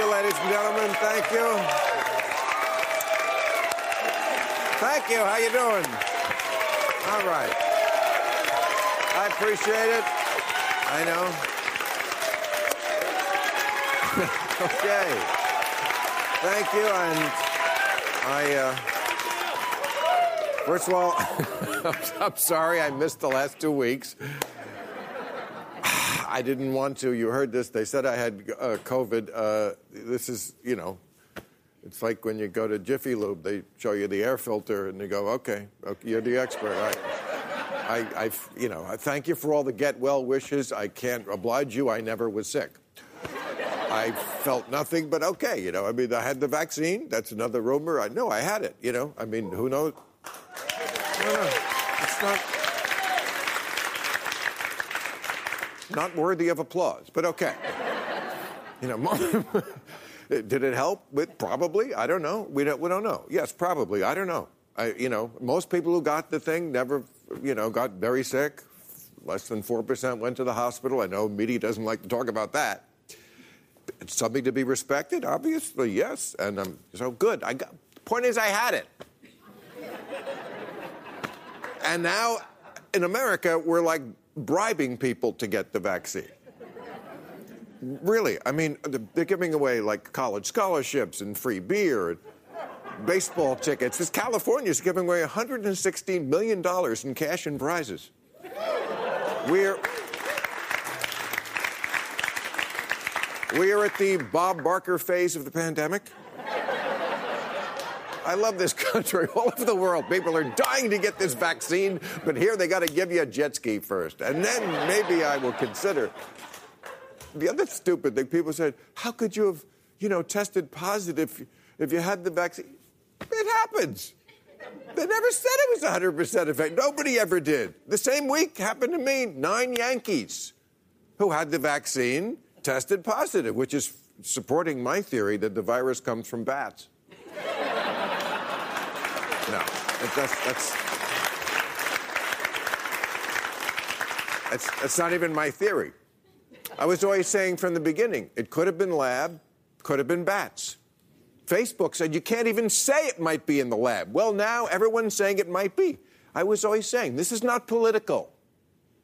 You, ladies and gentlemen. Thank you. Thank you. How you doing? All right. I appreciate it. I know. okay. Thank you. And I, uh, first of all, I'm sorry I missed the last two weeks. I didn't want to. You heard this. They said I had uh, COVID. Uh, this is, you know, it's like when you go to Jiffy Lube, they show you the air filter and you go, okay, okay you're the expert. I, I, I, you know, I thank you for all the get well wishes. I can't oblige you. I never was sick. I felt nothing but okay. You know, I mean, I had the vaccine. That's another rumor. I know I had it. You know, I mean, who knows? I don't. It's not. Not worthy of applause, but okay. you know, did it help? With probably. I don't know. We don't. We don't know. Yes, probably. I don't know. I, you know, most people who got the thing never, you know, got very sick. Less than four percent went to the hospital. I know media doesn't like to talk about that. It's something to be respected, obviously. Yes, and um, so good. I got. Point is, I had it, and now in America we're like bribing people to get the vaccine. Really, I mean, they're giving away like college scholarships and free beer and baseball tickets. This California's giving away $116 million in cash and prizes. We're. We are at the Bob Barker phase of the pandemic. I love this country. All over the world, people are dying to get this vaccine, but here they got to give you a jet ski first. And then maybe I will consider. The other stupid thing, people said, how could you have, you know, tested positive if you had the vaccine? It happens. They never said it was 100% effective. Nobody ever did. The same week happened to me. Nine Yankees who had the vaccine tested positive, which is supporting my theory that the virus comes from bats. No, that's, that's, that's, that's not even my theory. I was always saying from the beginning it could have been lab, could have been bats. Facebook said you can't even say it might be in the lab. Well, now everyone's saying it might be. I was always saying this is not political.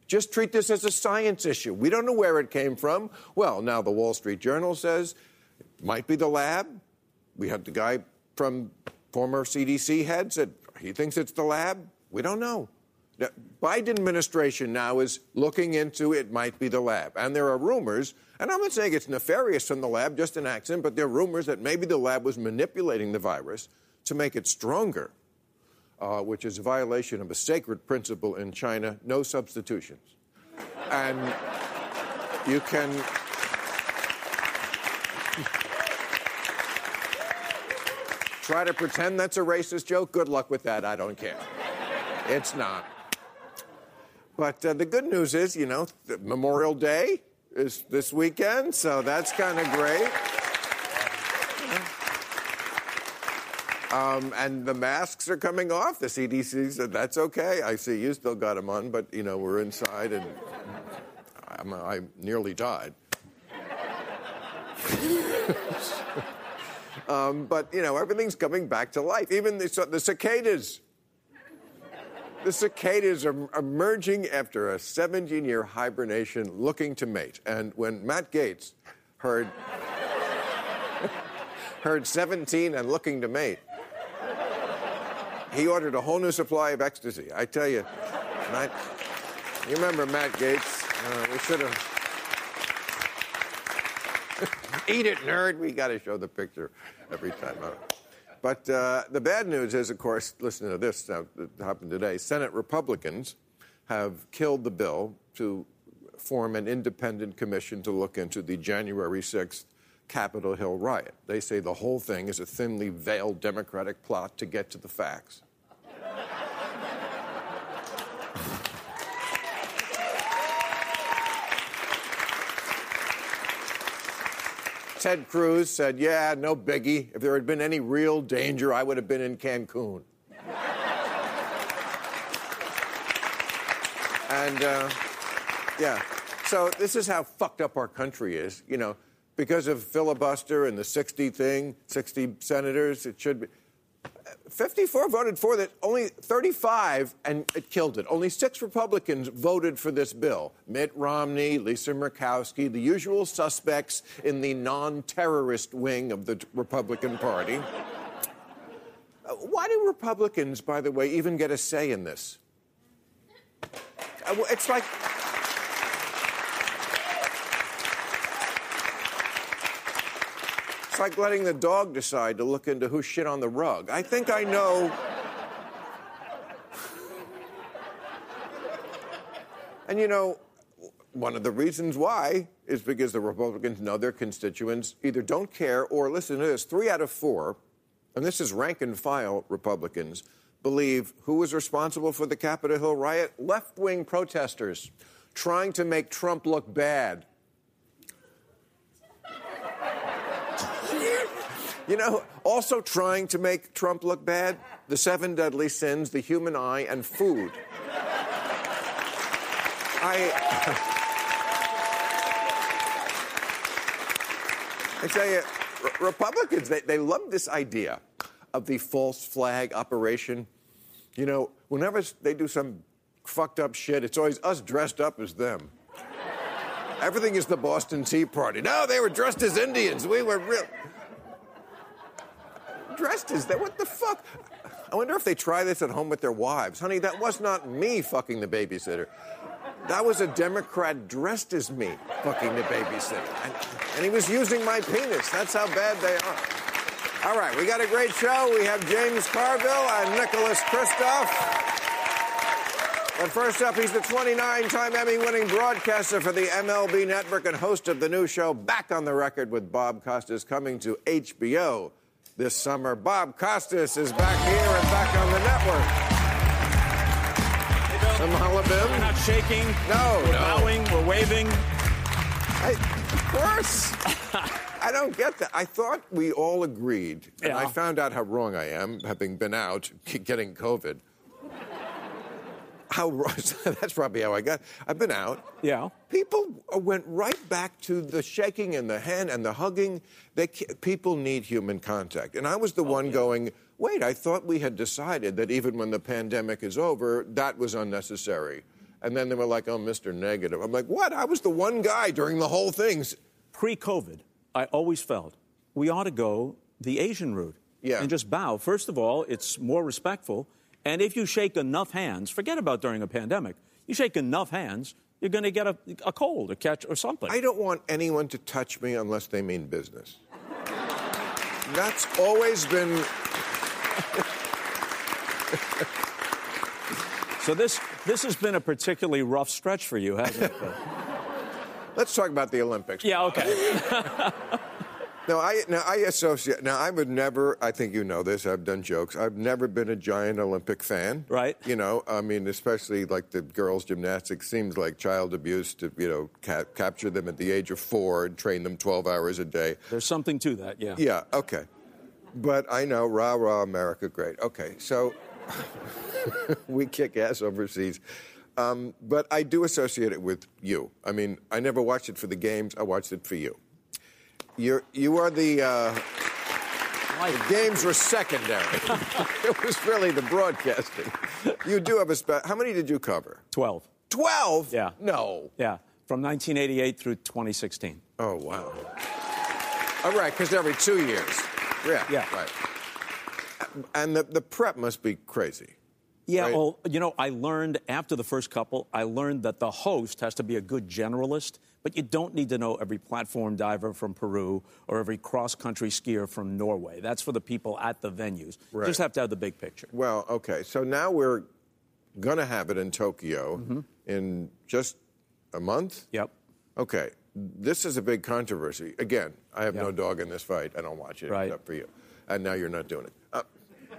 Just treat this as a science issue. We don't know where it came from. Well, now the Wall Street Journal says it might be the lab. We had the guy from former CDC head said he thinks it's the lab. We don't know. The Biden administration now is looking into it might be the lab. And there are rumors, and I'm not saying it's nefarious from the lab, just an accident, but there are rumors that maybe the lab was manipulating the virus to make it stronger, uh, which is a violation of a sacred principle in China no substitutions. And you can. Try to pretend that's a racist joke. Good luck with that. I don't care. It's not. But uh, the good news is, you know, Memorial Day is this weekend, so that's kind of great. Um, and the masks are coming off. The CDC said that's okay. I see you still got them on, but you know we're inside, and I'm, I nearly died. um, but you know everything's coming back to life. Even the, the cicadas. The cicadas are emerging after a 17 year hibernation looking to mate. And when Matt Gaetz heard, heard 17 and looking to mate, he ordered a whole new supply of ecstasy. I tell you, Matt, you remember Matt Gaetz? Uh, we should have. Eat it, nerd. We got to show the picture every time. But uh, the bad news is, of course, listen to this that happened today. Senate Republicans have killed the bill to form an independent commission to look into the January 6th Capitol Hill riot. They say the whole thing is a thinly veiled Democratic plot to get to the facts. Ted Cruz said, Yeah, no biggie. If there had been any real danger, I would have been in Cancun. and, uh, yeah. So this is how fucked up our country is. You know, because of filibuster and the 60 thing, 60 senators, it should be. 54 voted for that. Only 35, and it killed it. Only six Republicans voted for this bill Mitt Romney, Lisa Murkowski, the usual suspects in the non terrorist wing of the Republican Party. Uh, why do Republicans, by the way, even get a say in this? Uh, it's like. It's like letting the dog decide to look into who shit on the rug. I think I know. and you know, one of the reasons why is because the Republicans know their constituents either don't care or, listen to this, three out of four, and this is rank and file Republicans, believe who was responsible for the Capitol Hill riot? Left wing protesters trying to make Trump look bad. You know, also trying to make Trump look bad, the seven deadly sins, the human eye, and food. I. I tell you, Republicans, they, they love this idea of the false flag operation. You know, whenever they do some fucked up shit, it's always us dressed up as them. Everything is the Boston Tea Party. No, they were dressed as Indians. We were real dressed as that? What the fuck? I wonder if they try this at home with their wives. Honey, that was not me fucking the babysitter. That was a Democrat dressed as me fucking the babysitter. And, and he was using my penis. That's how bad they are. All right, we got a great show. We have James Carville and Nicholas Kristof. But first up, he's the 29 time Emmy winning broadcaster for the MLB network and host of the new show Back on the Record with Bob Costas coming to HBO this summer. Bob Costas is back here and back on the network. Hey, halabim. We're not shaking. No, we're no. bowing. We're waving. I, of course. I don't get that. I thought we all agreed, and Yeah. I found out how wrong I am, having been out getting COVID. How? That's probably how I got. I've been out. Yeah. People went right back to the shaking and the hand and the hugging. They, people need human contact. And I was the oh, one going, wait, I thought we had decided that even when the pandemic is over, that was unnecessary. And then they were like, oh, Mr. Negative. I'm like, what? I was the one guy during the whole thing. Pre-COVID, I always felt we ought to go the Asian route. Yeah. And just bow. First of all, it's more respectful. And if you shake enough hands, forget about during a pandemic. You shake enough hands, you're going to get a, a cold or catch or something. I don't want anyone to touch me unless they mean business. That's always been. So this this has been a particularly rough stretch for you, hasn't it? Let's talk about the Olympics. yeah. Okay. No, I now I associate. Now I would never. I think you know this. I've done jokes. I've never been a giant Olympic fan. Right. You know, I mean, especially like the girls' gymnastics seems like child abuse to you know ca- capture them at the age of four and train them twelve hours a day. There's something to that. Yeah. Yeah. Okay. But I know, rah rah, America, great. Okay, so we kick ass overseas. Um, but I do associate it with you. I mean, I never watched it for the games. I watched it for you. You're, you are the. Uh, The games were secondary. it was really the broadcasting. You do have a spe- How many did you cover? 12. 12? Yeah. No. Yeah, from 1988 through 2016. Oh, wow. All right, because every two years. Yeah. Yeah. Right. And the, the prep must be crazy. Yeah, Right. well, you know, I learned after the first couple, I learned that the host has to be a good generalist, but you don't need to know every platform diver from Peru or every cross country skier from Norway. That's for the people at the venues. You just have to have the big picture. Well, okay. So now we're going to have it in Tokyo Mm-hmm. in just a month? Yep. Okay. This is a big controversy. Again, I have no dog in this fight. I don't watch it Right. except for you. And now you're not doing it. Uh,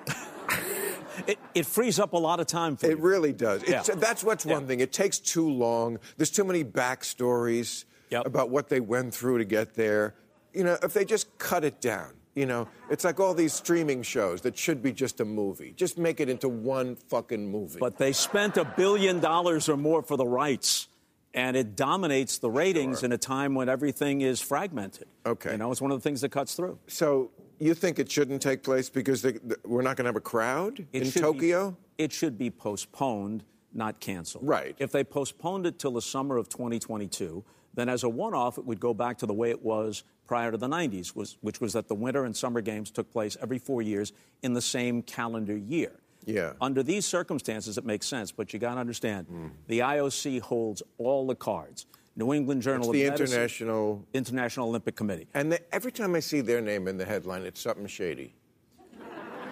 It, it frees up a lot of time for It you. really does. It's, Yeah. That's what's one thing. It takes too long. There's too many backstories Yep. about what they went through to get there. You know, if they just cut it down, you know, it's like all these streaming shows that should be just a movie. Just make it into one fucking movie. But they spent a billion dollars or more for the rights, and it dominates the ratings in a time when everything is fragmented. Okay. You know, it's one of the things that cuts through. so you think it shouldn't take place because they, we're not going to have a crowd It in Tokyo? Be, it should be postponed, not canceled. Right. If they postponed it till the summer of 2022, then as a one-off, it would go back to the way it was prior to the 90s, was, which was that the winter and summer games took place every four years in the same calendar year. Yeah. Under these circumstances, it makes sense, but you got to understand, mm. the IOC holds all the cards. New England Journal It's the Medicine, international. International Olympic Committee. And they, every time I see their name in the headline, it's something shady.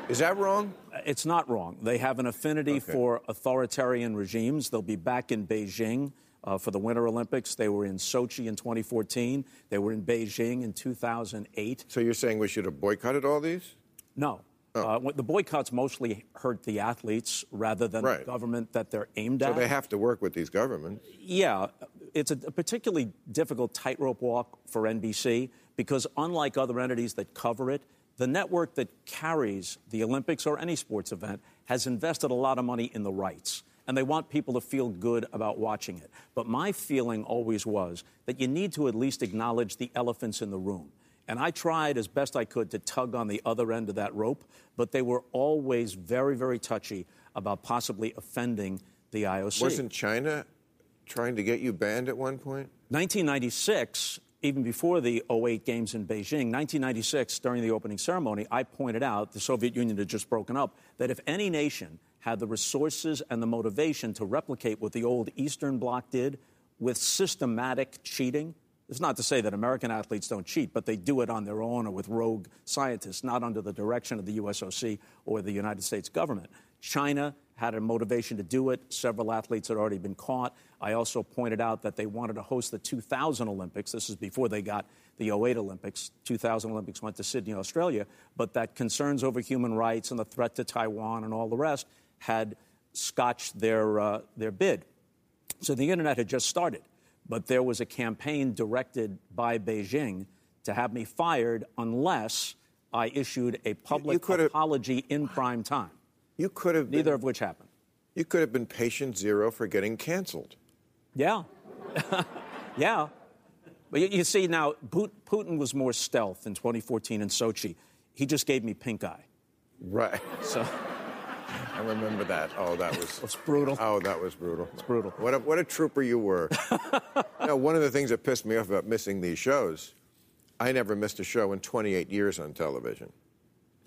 Is that wrong? It's not wrong. They have an affinity Okay. for authoritarian regimes. They'll be back in Beijing uh, for the Winter Olympics. They were in Sochi in 2014. They were in Beijing in 2008. So you're saying we should have boycotted all these? No. Uh, the boycotts mostly hurt the athletes rather than Right. the government that they're aimed So at. So they have to work with these governments. Yeah, it's a, particularly difficult tightrope walk for NBC because, unlike other entities that cover it, the network that carries the Olympics or any sports event has invested a lot of money in the rights. And they want people to feel good about watching it. But my feeling always was that you need to at least acknowledge the elephants in the room. And I tried as best I could to tug on the other end of that rope, but they were always very, very touchy about possibly offending the IOC. Wasn't China trying to get you banned at one point? 1996, even before the 08 games in Beijing, 1996, during the opening ceremony, I pointed out the Soviet Union had just broken up, that if any nation had the resources and the motivation to replicate what the old Eastern Bloc did with systematic cheating, it's not to say that American athletes don't cheat, but they do it on their own or with rogue scientists, not under the direction of the USOC or the United States government. China had a motivation to do it. Several athletes had already been caught. I also pointed out that they wanted to host the 2000 Olympics. This is before they got the 08 Olympics. 2000 Olympics went to Sydney, Australia, but that concerns over human rights and the threat to Taiwan and all the rest had scotched their, uh, their bid. So the internet had just started, but there was a campaign directed by Beijing to have me fired unless I issued a public apology in prime time. You could have. Neither been, of which happened. You could have been patient zero for getting canceled. Yeah. yeah. But you, you see, now, Putin was more stealth in 2014 in Sochi. He just gave me pink eye. Right. So I remember that. Oh, that was. it's brutal. Oh, that was brutal. It's brutal. What a, what a trooper you were. know, one of the things that pissed me off about missing these shows, I never missed a show in 28 years on television.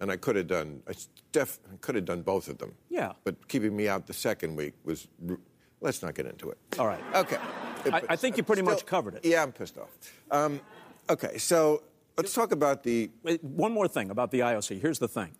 And I could have done, I def, could have done both of them. Yeah. But keeping me out the second week was, let's not get into it. All right. Okay. I- I think you pretty much covered it. Yeah, I'm pissed off. Um, okay, so let's talk about the. One more thing about the IOC. Here's the thing.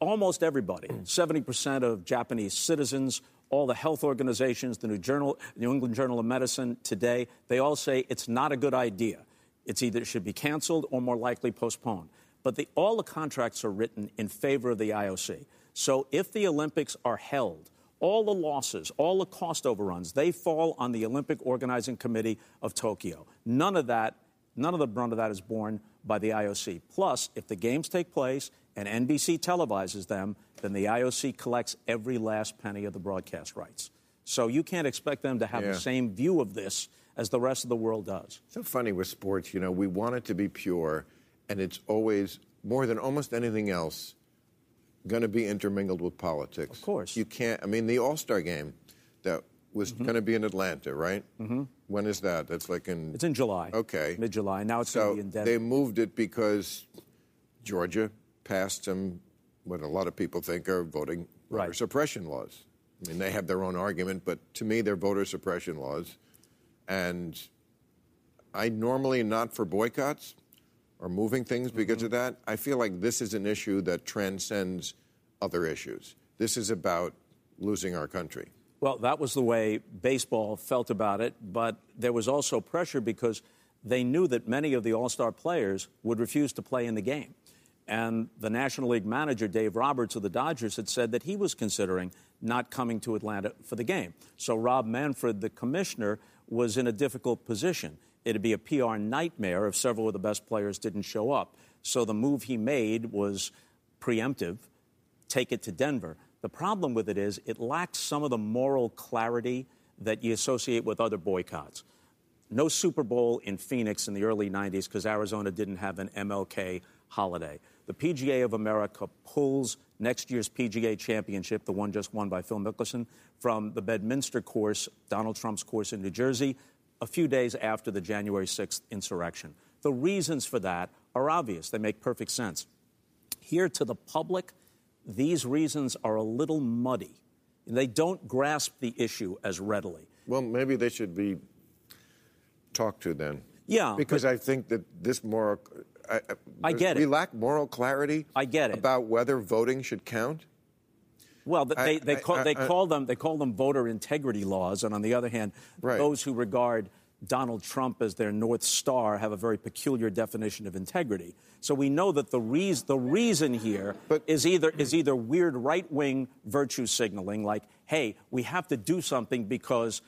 Almost everybody, 70% of Japanese citizens, all the health organizations, the New, Journal, New England Journal of Medicine today, they all say it's not a good idea. It's either it should be canceled or more likely postponed. But the, all the contracts are written in favor of the IOC. So if the Olympics are held, all the losses, all the cost overruns, they fall on the Olympic Organizing Committee of Tokyo. None of that, none of the brunt of that is borne by the IOC. Plus, if the games take place and NBC televises them, then the IOC collects every last penny of the broadcast rights. So you can't expect them to have Yeah. the same view of this as the rest of the world does. So funny with sports, you know, we want it to be pure, and it's always more than almost anything else, going to be intermingled with politics. Of course. You can't, I mean, the All Star game that was Mm-hmm. going to be in Atlanta, right? Mm-hmm. When is that? That's like in. It's in July. Okay. Mid July. Now it's So going to be in Denver. they moved it because Georgia passed some, what a lot of people think are voting voter Right. suppression laws. I mean, they have their own argument, but to me, they're voter suppression laws. And I normally not for boycotts or moving things because Mm-hmm. of that. I feel like this is an issue that transcends other issues. This is about losing our country. Well, that was the way baseball felt about it, but there was also pressure because they knew that many of the All Star players would refuse to play in the game. And the National League manager, Dave Roberts of the Dodgers, had said that he was considering not coming to Atlanta for the game. So Rob Manfred, the commissioner, was in a difficult position. It'd be a PR nightmare if several of the best players didn't show up. So the move he made was preemptive take it to Denver. The problem with it is it lacks some of the moral clarity that you associate with other boycotts. No Super Bowl in Phoenix in the early 90s because Arizona didn't have an MLK holiday. The PGA of America pulls next year's PGA championship, the one just won by Phil Mickelson, from the Bedminster course, Donald Trump's course in New Jersey, a few days after the January 6th insurrection. The reasons for that are obvious, they make perfect sense. Here to the public, these reasons are a little muddy. They don't grasp the issue as readily. Well, maybe they should be talked to then. Yeah, Because I think that this moral. I, I get we it. We lack moral clarity. I get it. About whether voting should count. Well, they, I- they, I- call, they I- call them they call them voter integrity laws, and on the other hand, Right. those who regard Donald Trump as their north star have a very peculiar definition of integrity. So we know that the reason the reason here is But- either is either weird right wing virtue signaling, like, hey, we have to do something because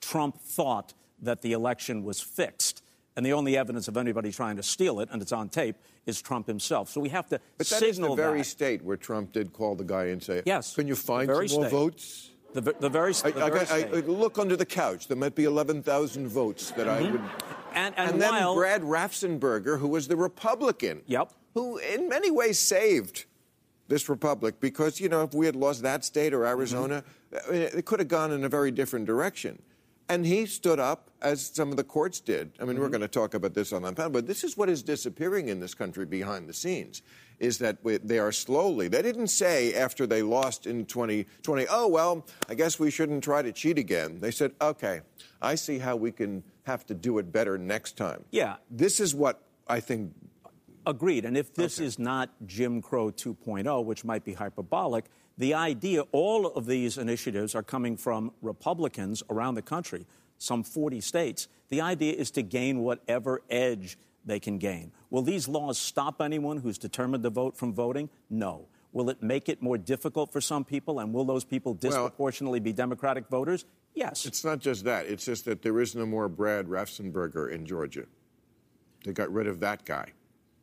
Trump thought that the election was fixed. And the only evidence of anybody trying to steal it, and it's on tape, is Trump himself. So we have to But that is signal the very that. state where Trump did call the guy and say, Yes, can you find some more state. votes?" The, the very, I, the I, very I- state. look under the couch. There might be 11,000 votes that I would. And, and, then while, Brad Raffensperger, who was the Republican, Yep. who in many ways saved this republic because you know if we had lost that state or Arizona, Mm-hmm. It could have gone in a very different direction. And he stood up, as some of the courts did. I mean, we're Mm-hmm. going to talk about this on the panel, but this is what is disappearing in this country behind the scenes: is that they are slowly. They didn't say after they lost in 2020, "Oh well, I guess we shouldn't try to cheat again." They said, "Okay, I see how we can have to do it better next time." Yeah. This is what I think Agreed. And if this is not Jim Crow 2.0, which might be hyperbolic, the idea, all of these initiatives are coming from Republicans around the country, some 40 states. The idea is to gain whatever edge they can gain. Will these laws stop anyone who's determined to vote from voting? No. Will it make it more difficult for some people, and will those people disproportionately be Democratic voters? Yes. It's not just that. It's just that there is no more Brad Raffensperger in Georgia. They got rid of that guy.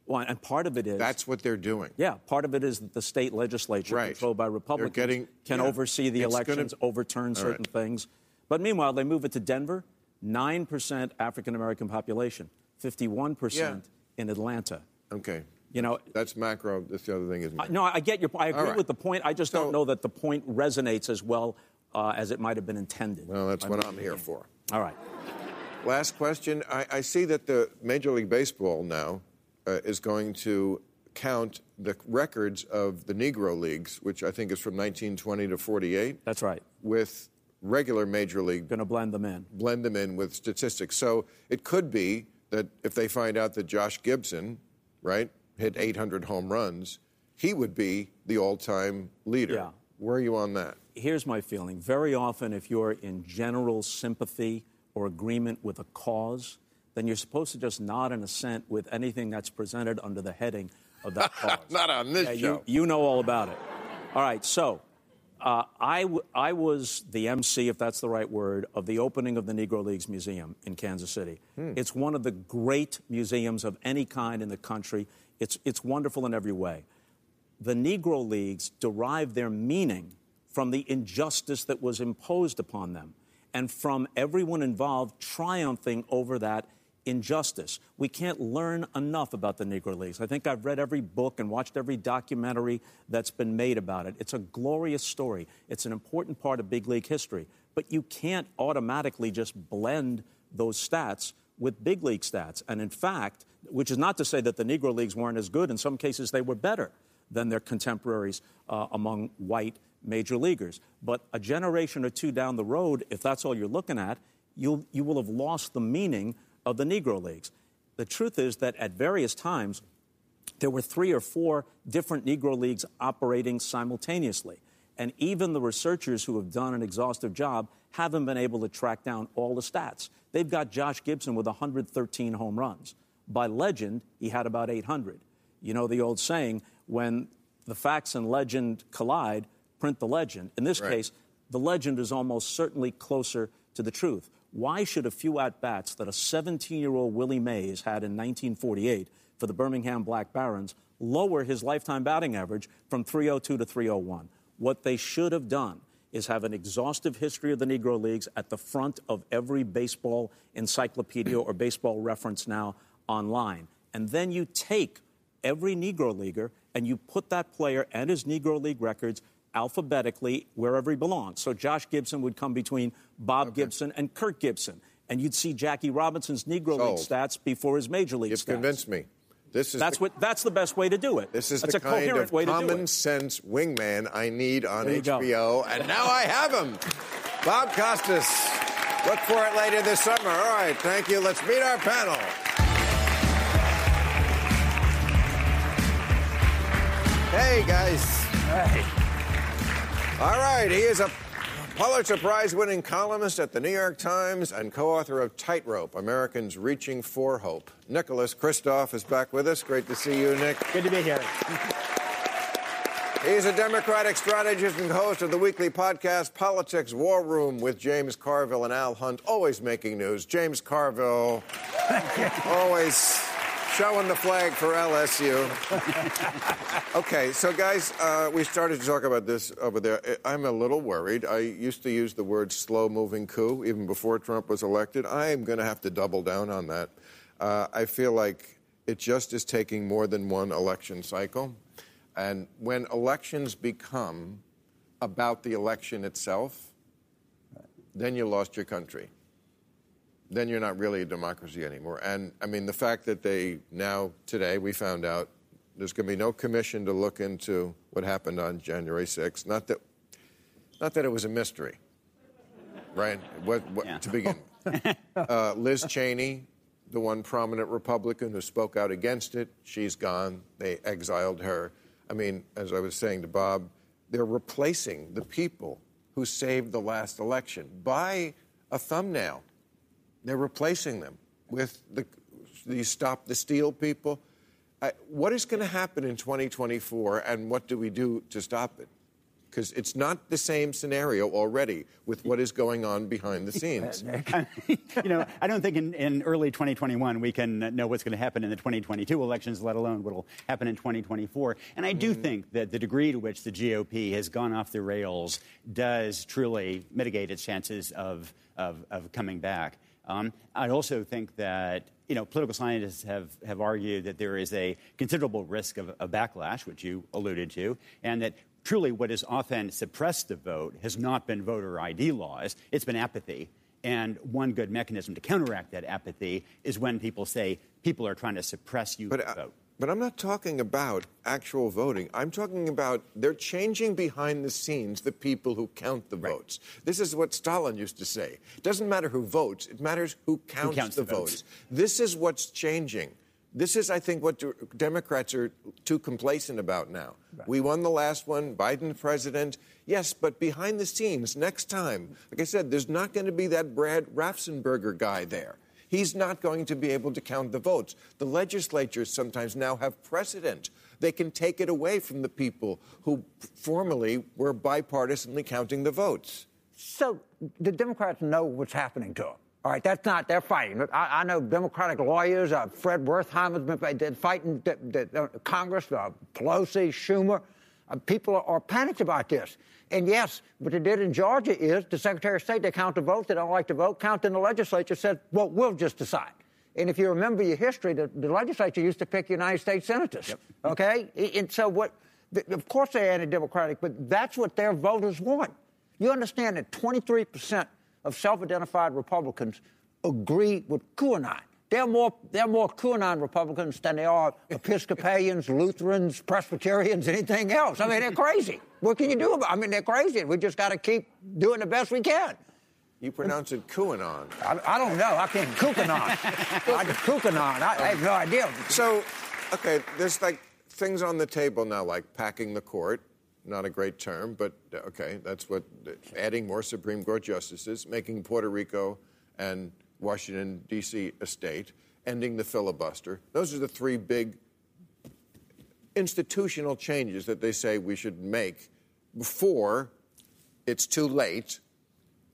Well, and part of it is That's what they're doing. Yeah, part of it is that the state legislature, Right. controlled by Republicans, getting- can yeah. oversee the It's gonna- elections, overturn certain right. things. But meanwhile, they move it to Denver, 9% African American population, 51% in Atlanta. Okay. You know, That's macro. That's the other thing is I- no, I get your I agree right. with the point. I just So- don't know that the point resonates as well uh, as it might have been intended. Well, that's what I'm here for. All right. Last question. I, I see that the Major League Baseball now uh, is going to count the records of the Negro Leagues, which I think is from 1920 to 48, That's right. with regular Major League Going to blend them in. blend them in with statistics. So it could be that if they find out that Josh Gibson, right, hit 800 home runs, he would be the all-time leader. Yeah. Where are you on that? here's my feeling. Very often, if you're in general sympathy or agreement with a cause, then you're supposed to just nod and assent with anything that's presented under the heading of that cause. Not on this Yeah, show. You, you know all about it. All right, so uh, I, w- I was the MC, if that's the right word, of the opening of the Negro Leagues Museum in Kansas City. Hmm. It's one of the great museums of any kind in the country. It's, it's wonderful in every way the Negro Leagues derive their meaning from the injustice that was imposed upon them and from everyone involved triumphing over that injustice. We can't learn enough about the Negro Leagues. I think I've read every book and watched every documentary that's been made about it. It's a glorious story, it's an important part of big league history. But you can't automatically just blend those stats with big league stats. And in fact, which is not to say that the Negro Leagues weren't as good, in some cases, they were better than their contemporaries uh, among white major leaguers. But a generation or two down the road, if that's all you're looking at, you'll, you will have lost the meaning of the Negro Leagues. The truth is that at various times, there were three or four different Negro Leagues operating simultaneously. And even the researchers who have done an exhaustive job haven't been able to track down all the stats. They've got Josh Gibson with 113 home runs. By legend, he had about 800. You know the old saying, when the facts and legend collide, print the legend. In this right. case, the legend is almost certainly closer to the truth. Why should a few at bats that a 17 year old Willie Mays had in 1948 for the Birmingham Black Barons lower his lifetime batting average from 302 to 301? What they should have done is have an exhaustive history of the Negro Leagues at the front of every baseball encyclopedia or baseball reference now online. And then you take every Negro Leaguer and you put that player and his Negro League records alphabetically wherever he belongs. So Josh Gibson would come between Bob okay. Gibson and Kirk Gibson. And you'd see Jackie Robinson's Negro Sold. League stats before his Major League You've stats. convinced me. This is that's the, what that's the best way to do it. This is that's the a kind coherent of way common sense wingman I need on HBO, and now I have him. Bob Costas. Look for it later this summer. All right, thank you. Let's meet our panel. Hey guys. Hey. All right, he is a Pulitzer Prize winning columnist at the New York Times and co author of Tightrope Americans Reaching for Hope. Nicholas Kristof is back with us. Great to see you, Nick. Good to be here. He's a Democratic strategist and host of the weekly podcast Politics War Room with James Carville and Al Hunt, always making news. James Carville, always showing the flag for LSU. okay, so guys, uh, we started to talk about this over there. I'm a little worried. I used to use the word slow moving coup even before Trump was elected. I am going to have to double down on that. Uh, I feel like it just is taking more than one election cycle. And when elections become about the election itself, then you lost your country then you're not really a democracy anymore. And I mean, the fact that they now, today, we found out there's going to be no commission to look into what happened on January 6th. Not that, not that it was a mystery, right? What, what, yeah. To begin with. Uh, Liz Cheney, the one prominent Republican who spoke out against it, she's gone. They exiled her. I mean, as I was saying to Bob, they're replacing the people who saved the last election by a thumbnail they're replacing them with the, the Stop the Steal people. I, what is going to happen in 2024, and what do we do to stop it? Because it's not the same scenario already with what is going on behind the scenes. you know, I don't think in, in early 2021 we can know what's going to happen in the 2022 elections, let alone what will happen in 2024. And I do mm. think that the degree to which the GOP has gone off the rails does truly mitigate its chances of, of, of coming back. Um, I also think that you know political scientists have, have argued that there is a considerable risk of a backlash, which you alluded to, and that truly what has often suppressed the vote has not been voter ID laws; it's been apathy. And one good mechanism to counteract that apathy is when people say people are trying to suppress you but, to uh, vote. But I'm not talking about actual voting. I'm talking about they're changing behind the scenes the people who count the right. votes. This is what Stalin used to say. It doesn't matter who votes, it matters who counts, who counts the, the votes. votes. This is what's changing. This is, I think, what Democrats are too complacent about now. Right. We won the last one, Biden president. Yes, but behind the scenes, next time, like I said, there's not going to be that Brad Raffensperger guy there. He's not going to be able to count the votes. The legislatures sometimes now have precedent. They can take it away from the people who formerly were bipartisanly counting the votes. So the Democrats know what's happening to them. All right, that's not, they're fighting. I, I know Democratic lawyers, uh, Fred Wertheimer's been fighting the, the, uh, Congress, uh, Pelosi, Schumer. Uh, people are panicked about this. And yes, what they did in Georgia is the Secretary of State, they count the votes, they don't like to vote, count in the legislature, said, well, we'll just decide. And if you remember your history, the, the legislature used to pick United States senators. Yep. Okay? And so what, of course they're anti-democratic, but that's what their voters want. You understand that 23% of self-identified Republicans agree with QAnon. They're more, they're more QAnon Republicans than they are Episcopalians, Lutherans, Presbyterians, anything else. I mean, they're crazy. What can you do about it? I mean, they're crazy. We just got to keep doing the best we can. You pronounce it QAnon. I, I don't know. I can't. QAnon. I just QAnon. I, I have no idea. So, okay, there's like things on the table now, like packing the court. Not a great term, but uh, okay, that's what adding more Supreme Court justices, making Puerto Rico and Washington, D.C. estate, ending the filibuster. Those are the three big institutional changes that they say we should make before it's too late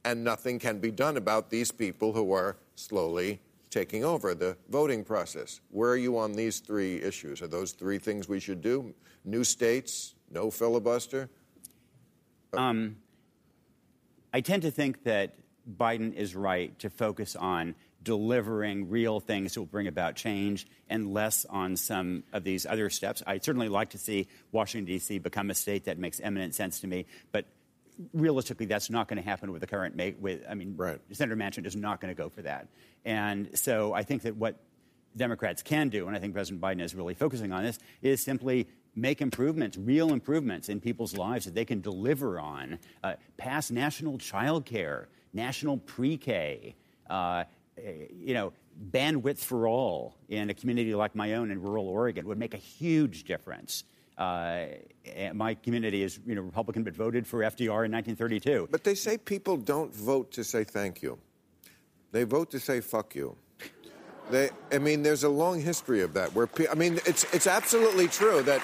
and nothing can be done about these people who are slowly taking over the voting process. Where are you on these three issues? Are those three things we should do? New states, no filibuster? Um, I tend to think that Biden is right to focus on delivering real things that will bring about change and less on some of these other steps. I'd certainly like to see Washington, D.C. become a state that makes eminent sense to me, but realistically, that's not going to happen with the current. With I mean, right. Senator Manchin is not going to go for that, and so I think that what Democrats can do, and I think President Biden is really focusing on this, is simply make improvements, real improvements in people's lives that they can deliver on, uh, pass national child care national pre-K, uh, you know, bandwidth for all in a community like my own in rural Oregon would make a huge difference. Uh, my community is, you know, Republican, but voted for FDR in 1932. But they say people don't vote to say thank you; they vote to say fuck you. They, I mean, there's a long history of that. Where I mean, it's it's absolutely true that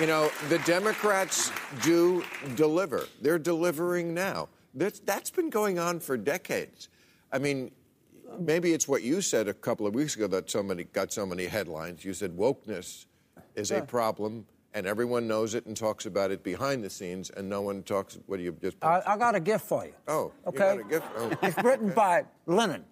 you know the Democrats do deliver. They're delivering now. That's, that's been going on for decades. I mean, maybe it's what you said a couple of weeks ago that so many got so many headlines. You said wokeness is a problem, and everyone knows it and talks about it behind the scenes, and no one talks. What do you just? I, I got a gift for you. Oh, okay. You gift? Oh. it's written by Lenin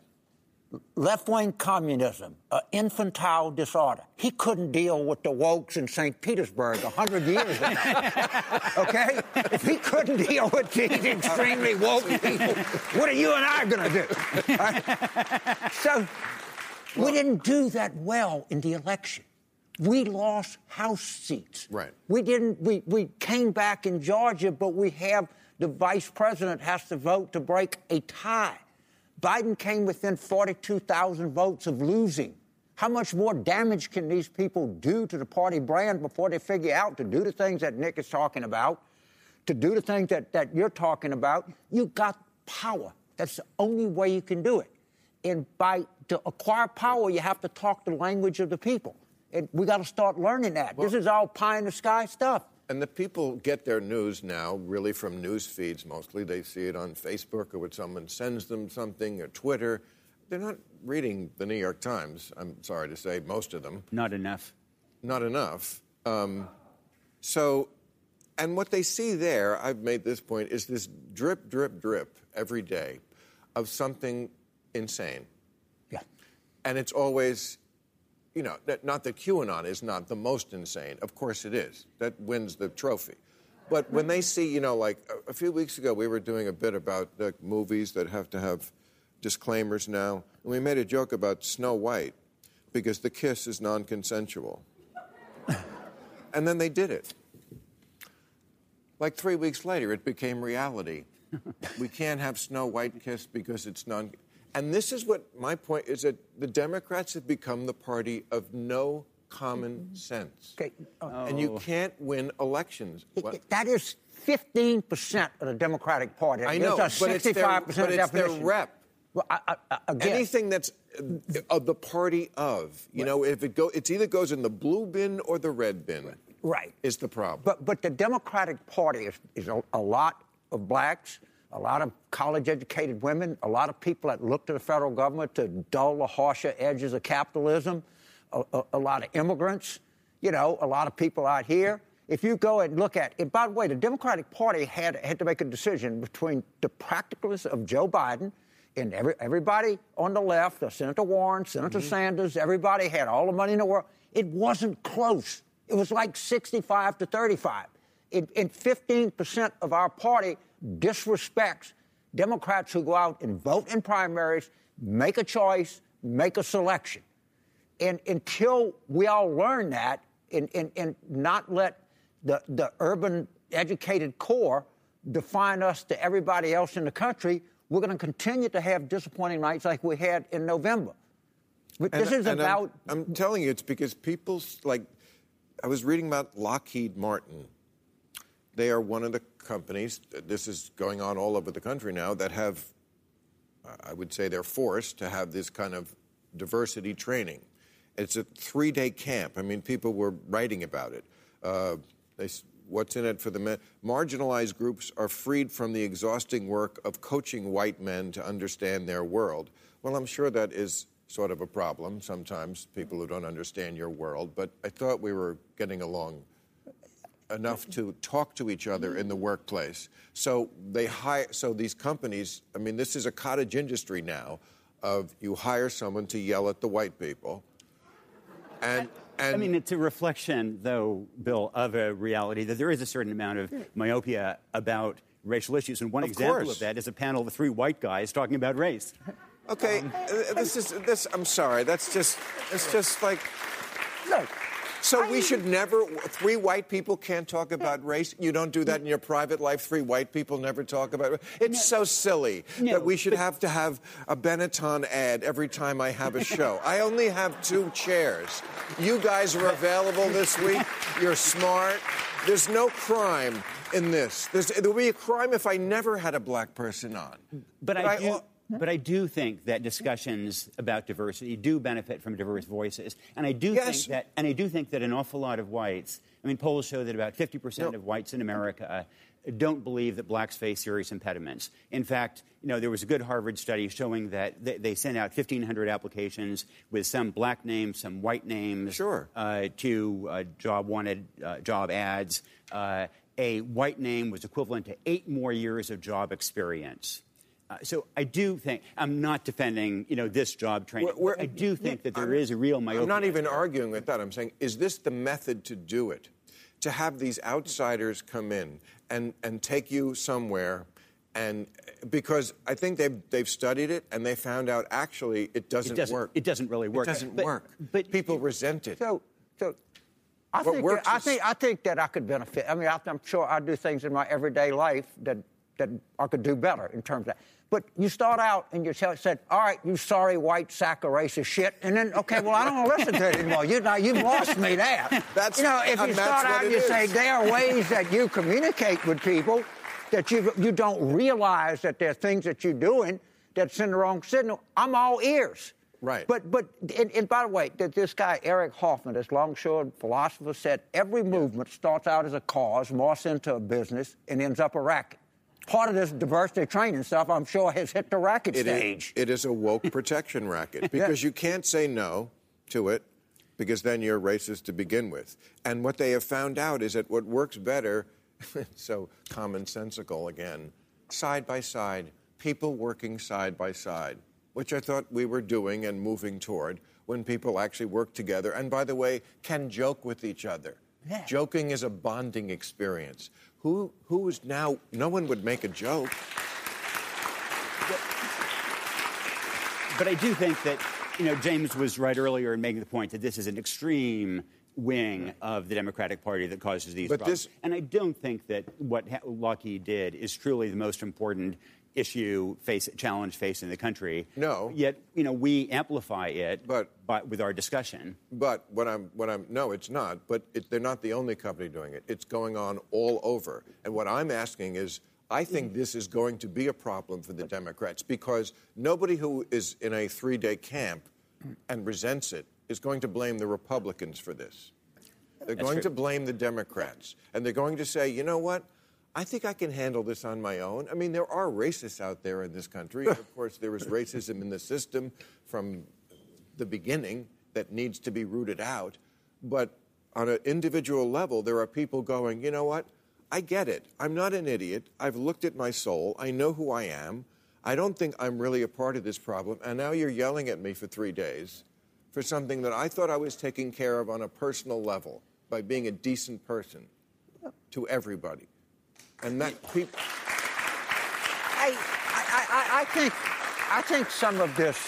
left wing communism, an infantile disorder. He couldn't deal with the wokes in St. Petersburg a hundred years ago. okay? If he couldn't deal with these extremely woke people, what are you and I going to do? Right? So we didn't do that well in the election. We lost House seats. Right. We didn't. We, we came back in Georgia, but we have the vice president has to vote to break a tie. Biden came within 42,000 votes of losing. How much more damage can these people do to the party brand before they figure out to do the things that Nick is talking about, to do the things that, that you're talking about? You got power. That's the only way you can do it. And by to acquire power, you have to talk the language of the people. And we got to start learning that. Well, this is all pie in the sky stuff. And the people get their news now really from news feeds mostly. They see it on Facebook or when someone sends them something or Twitter. They're not reading the New York Times, I'm sorry to say, most of them. Not enough. Not enough. Um, so, and what they see there, I've made this point, is this drip, drip, drip every day of something insane. Yeah. And it's always you know, not that QAnon is not the most insane. Of course it is. That wins the trophy. But when they see, you know, like a few weeks ago, we were doing a bit about the movies that have to have disclaimers now. And we made a joke about Snow White because the kiss is non consensual. and then they did it. Like three weeks later, it became reality. we can't have Snow White kiss because it's non and this is what my point is that the Democrats have become the party of no common sense. Okay. Oh. And you can't win elections. What? That is 15% of the Democratic Party. I know, but it's their, but it's their rep. Well, I, I, Anything that's uh, of the party of, you right. know, if it go, it's either goes in the blue bin or the red bin. Right. Is the problem. But, but the Democratic Party is, is a, a lot of blacks, a lot of college educated women, a lot of people that look to the federal government to dull the harsher edges of capitalism, a, a, a, lot of immigrants, you know, a lot of people out here. If you go and look at it, by the way, the Democratic Party had, had to make a decision between the practicalness of Joe Biden And every, everybody on the left, Senator Warren, Senator mm-hmm. Sanders, everybody had all the money in the world. It wasn't close. It was like 65 to 35. It, and 15% of our party disrespects Democrats who go out and vote in primaries, make a choice, make a selection. And until we all learn that and, and, and not let the, the urban educated core define us to everybody else in the country, we're going to continue to have disappointing nights like we had in November. But this is and about. I'm, I'm, telling you, it's because people like. I was reading about Lockheed Martin. They are one of the companies, this is going on all over the country now, that have, I would say they're forced to have this kind of diversity training. It's a three day camp. I mean, people were writing about it. Uh, they, what's in it for the men? Marginalized groups are freed from the exhausting work of coaching white men to understand their world. Well, I'm sure that is sort of a problem sometimes, people who don't understand your world, but I thought we were getting along enough to talk to each other in the workplace. So they hire so these companies, I mean this is a cottage industry now of you hire someone to yell at the white people. And and I mean, it's a reflection, though, Bill, of a reality that there is a certain amount of myopia about racial issues. And one of example course. of that is a panel of three white guys talking about race. Okay, um, uh, this is this. I'm sorry. That's just. It's just like. Look, so we should never. Three white people can't talk about race. You don't do that in your private life. Three white people never talk about it. It's no. so silly no, that we should have to have a Benetton ad every time I have a show. I only have two chairs. You guys are available this week. You're smart. There's no crime in this. There's, there would be a crime if I never had a black person on. But, but I, I do. But I do think that discussions about diversity do benefit from diverse voices, and I do yes. think that, and I do think that an awful lot of whites. I mean, polls show that about 50% no. of whites in America don't believe that blacks face serious impediments. In fact, you know, there was a good Harvard study showing that they, they sent out 1,500 applications with some black names, some white names sure. uh, to uh, job wanted uh, job ads. Uh, a white name was equivalent to eight more years of job experience. Uh, so I do think I'm not defending, you know, this job training. We're, we're, I do think that there I'm, is a real myopia. I'm not even arguing with that. I'm saying, is this the method to do it? To have these outsiders come in and and take you somewhere, and because I think they've they've studied it and they found out actually it doesn't, it doesn't work. It doesn't really work. It doesn't but, work. But people resent it. So so. I think, that, I, think, I think that I could benefit. I mean, I'm sure I do things in my everyday life that, that I could do better in terms of that. But you start out and you said, all right, you sorry white sack of racist shit. And then, okay, well, I don't want to listen to it anymore. You, now, you've lost me there. That's, you know, if you start out and you is. say, there are ways that you communicate with people that you, you don't realize that there are things that you're doing that send the wrong signal, I'm all ears. Right. But, but and, and by the way, that this guy, Eric Hoffer, this long-short philosopher, said every movement starts out as a cause, morphs into a business, and ends up a racket part of this diversity training stuff, I'm sure, has hit the racket it stage. Is, it is a woke protection racket because yeah. you can't say no to it because then you're racist to begin with. And what they have found out is that what works better, so commonsensical again, side by side, people working side by side, which I thought we were doing and moving toward when people actually work together and, by the way, can joke with each other. Yeah. Joking is a bonding experience. Who who is now? No one would make a joke. But, but I do think that you know James was right earlier in making the point that this is an extreme wing of the Democratic Party that causes these but problems. This... And I don't think that what Lockheed did is truly the most important issue face challenge facing the country. No. Yet, you know, we amplify it but, by, with our discussion. But what I'm what I'm no, it's not. But it, they're not the only company doing it. It's going on all over. And what I'm asking is I think this is going to be a problem for the Democrats because nobody who is in a three-day camp and resents it is going to blame the Republicans for this. They're That's going true. to blame the Democrats. And they're going to say, you know what? I think I can handle this on my own. I mean, there are racists out there in this country. of course, there is racism in the system from the beginning that needs to be rooted out. But on an individual level, there are people going, you know what? I get it. I'm not an idiot. I've looked at my soul. I know who I am. I don't think I'm really a part of this problem. And now you're yelling at me for three days for something that I thought I was taking care of on a personal level by being a decent person to everybody. And that. I, I, I, I think I think some of this.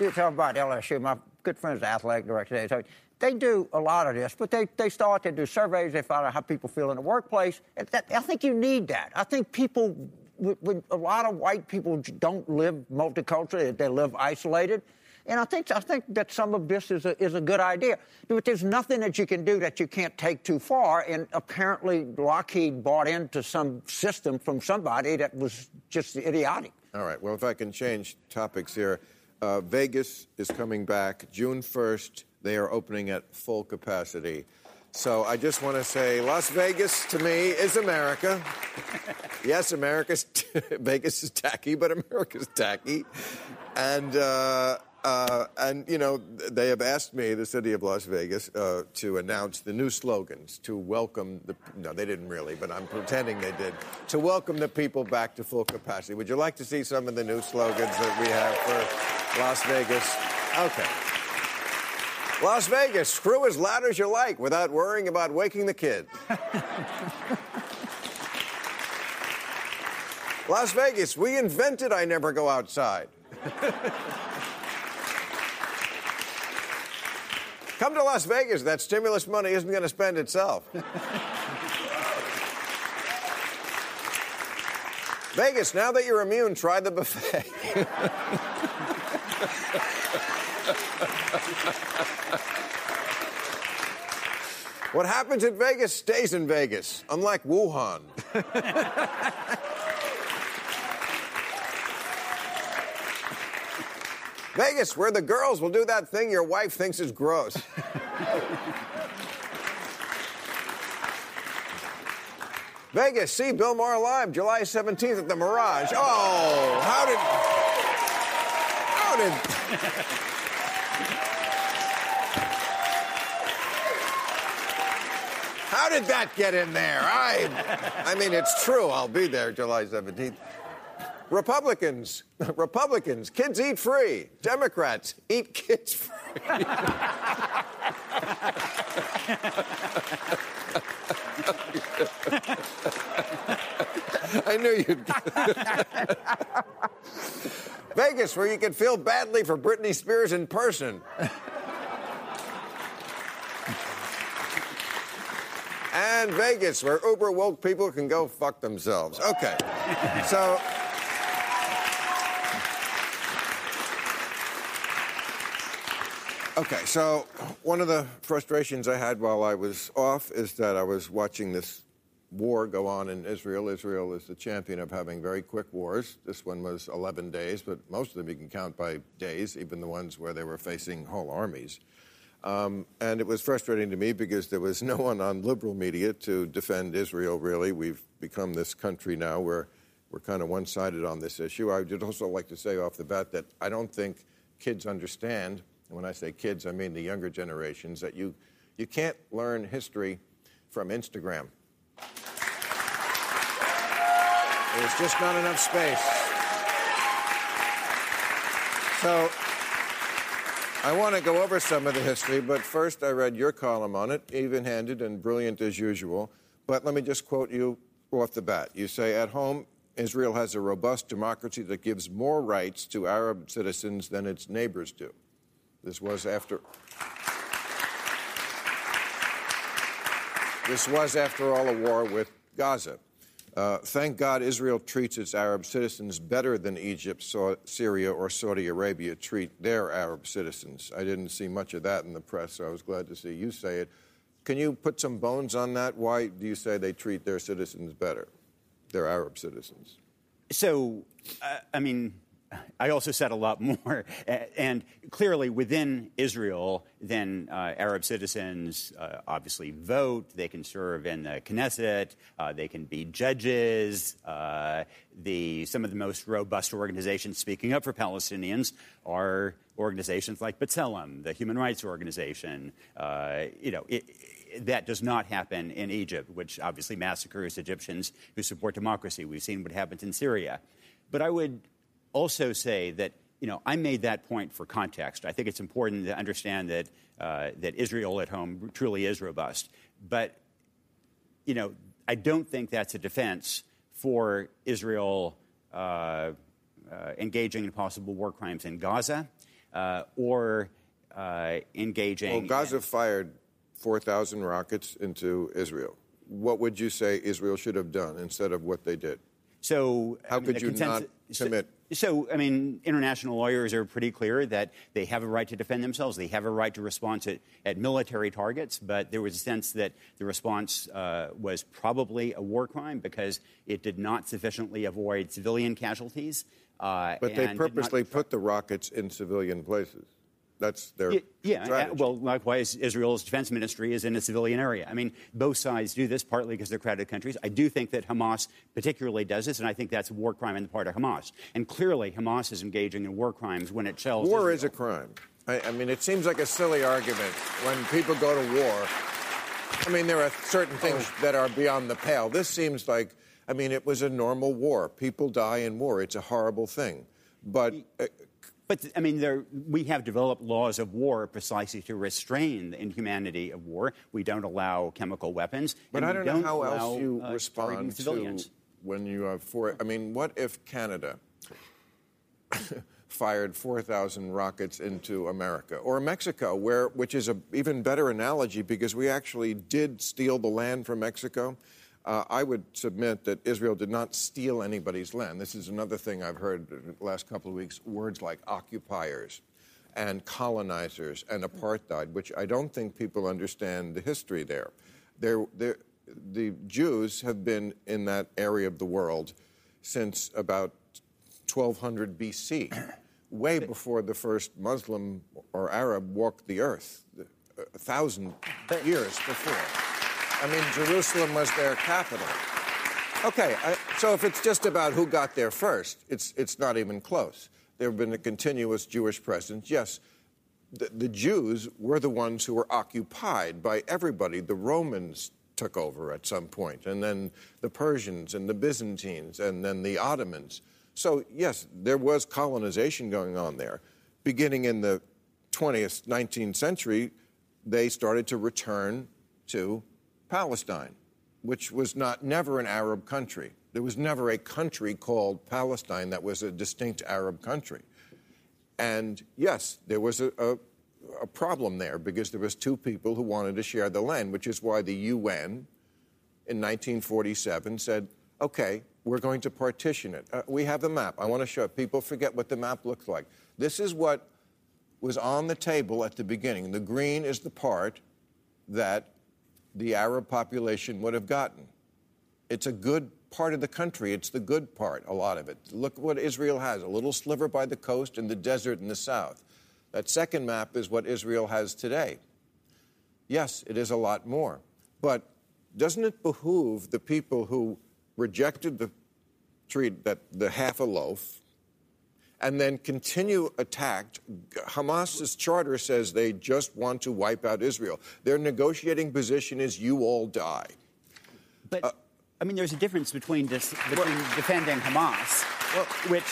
You talk about LSU. My good friend's the athletic director. They, they do a lot of this, but they, they start to do surveys. They find out how people feel in the workplace. That, I think you need that. I think people, a lot of white people don't live multiculturally, they live isolated. And I think I think that some of this is a, is a good idea. But there's nothing that you can do that you can't take too far. And apparently, Lockheed bought into some system from somebody that was just idiotic. All right. Well, if I can change topics here, uh, Vegas is coming back June 1st. They are opening at full capacity. So I just want to say, Las Vegas to me is America. yes, America's t- Vegas is tacky, but America's tacky, and. Uh, uh, and, you know, they have asked me, the city of Las Vegas, uh, to announce the new slogans to welcome the. No, they didn't really, but I'm pretending they did. To welcome the people back to full capacity. Would you like to see some of the new slogans that we have for Las Vegas? Okay. Las Vegas, screw as loud as you like without worrying about waking the kid. Las Vegas, we invented I never go outside. Come to Las Vegas. That stimulus money isn't going to spend itself. Vegas, now that you're immune, try the buffet. what happens in Vegas stays in Vegas, unlike Wuhan. Vegas, where the girls will do that thing your wife thinks is gross. Vegas, see Bill Maher live July 17th at the Mirage. Oh, how did. How did. How did that get in there? I, I mean, it's true. I'll be there July 17th. Republicans, Republicans, kids eat free. Democrats, eat kids free. I knew you'd. Vegas, where you can feel badly for Britney Spears in person. and Vegas, where uber woke people can go fuck themselves. Okay. So. Okay, so one of the frustrations I had while I was off is that I was watching this war go on in Israel. Israel is the champion of having very quick wars. This one was 11 days, but most of them you can count by days, even the ones where they were facing whole armies. Um, and it was frustrating to me because there was no one on liberal media to defend Israel, really. We've become this country now where we're kind of one sided on this issue. I would also like to say off the bat that I don't think kids understand and when I say kids, I mean the younger generations, that you, you can't learn history from Instagram. There's just not enough space. So I want to go over some of the history, but first I read your column on it, even handed and brilliant as usual. But let me just quote you off the bat. You say, At home, Israel has a robust democracy that gives more rights to Arab citizens than its neighbors do. This was after. This was, after all, a war with Gaza. Uh, thank God Israel treats its Arab citizens better than Egypt, Syria, or Saudi Arabia treat their Arab citizens. I didn't see much of that in the press, so I was glad to see you say it. Can you put some bones on that? Why do you say they treat their citizens better, their Arab citizens? So, uh, I mean, I also said a lot more. And clearly, within Israel, then uh, Arab citizens uh, obviously vote. They can serve in the Knesset. Uh, they can be judges. Uh, the, some of the most robust organizations speaking up for Palestinians are organizations like B'Tselem, the human rights organization. Uh, you know, it, that does not happen in Egypt, which obviously massacres Egyptians who support democracy. We've seen what happens in Syria. But I would also say that you know I made that point for context. I think it's important to understand that uh, that Israel at home truly is robust, but you know I don't think that's a defense for Israel uh, uh, engaging in possible war crimes in Gaza uh, or uh, engaging. In Well, Gaza in, fired 4,000 rockets into Israel. What would you say Israel should have done instead of what they did? So How I mean, could the you not commit? So, I mean, international lawyers are pretty clear that they have a right to defend themselves. They have a right to respond to, at military targets, but there was a sense that the response uh, was probably a war crime because it did not sufficiently avoid civilian casualties. Uh, But they purposely put the rockets in civilian places. That's their Yeah, yeah. strategy. Well, likewise, Israel's defense ministry is in a civilian area. I mean, both sides do this partly because they're crowded countries. I do think that Hamas particularly does this, and I think that's a war crime on the part of Hamas. And clearly, Hamas is engaging in war crimes when it shells. War Israel. is a crime. I, I mean, it seems like a silly argument when people go to war. I mean, there are certain things that are beyond the pale. This seems like, I mean, it was a normal war. People die in war. It's a horrible thing. But uh, But I mean, there, we have developed laws of war precisely to restrain the inhumanity of war. We don't allow chemical weapons. But and I we don't know how allow, else you uh, respond to civilians. when you have four. I mean, what if Canada fired 4,000 rockets into America or Mexico, where which is an even better analogy because we actually did steal the land from Mexico. Uh, I would submit that Israel did not steal anybody's land. This is another thing I've heard the last couple of weeks words like occupiers and colonizers and apartheid, which I don't think people understand the history there. There, there, the Jews have been in that area of the world since about 1200 BC, way before the first Muslim or Arab walked the earth, a thousand years before. I mean, Jerusalem was their capital. Okay, I, so if it's just about who got there first, it's, it's not even close. There have been a continuous Jewish presence. Yes, the, the Jews were the ones who were occupied by everybody. The Romans took over at some point, and then the Persians and the Byzantines, and then the Ottomans. So, yes, there was colonization going on there. Beginning in the 20th, 19th century, they started to return to Palestine, which was not never an Arab country. There was never a country called Palestine that was a distinct Arab country. And yes, there was a, a, a problem there because there was two people who wanted to share the land, which is why the UN in 1947 said, okay, we're going to partition it. Uh, we have the map. I want to show it. People forget what the map looks like. This is what was on the table at the beginning. The green is the part that the Arab population would have gotten. It's a good part of the country. It's the good part, a lot of it. Look what Israel has a little sliver by the coast and the desert in the south. That second map is what Israel has today. Yes, it is a lot more. But doesn't it behoove the people who rejected the treat that the half a loaf and then continue attacked. Hamas's charter says they just want to wipe out Israel. Their negotiating position is you all die. But Uh, I mean, there's a difference between dis- between defending Hamas, which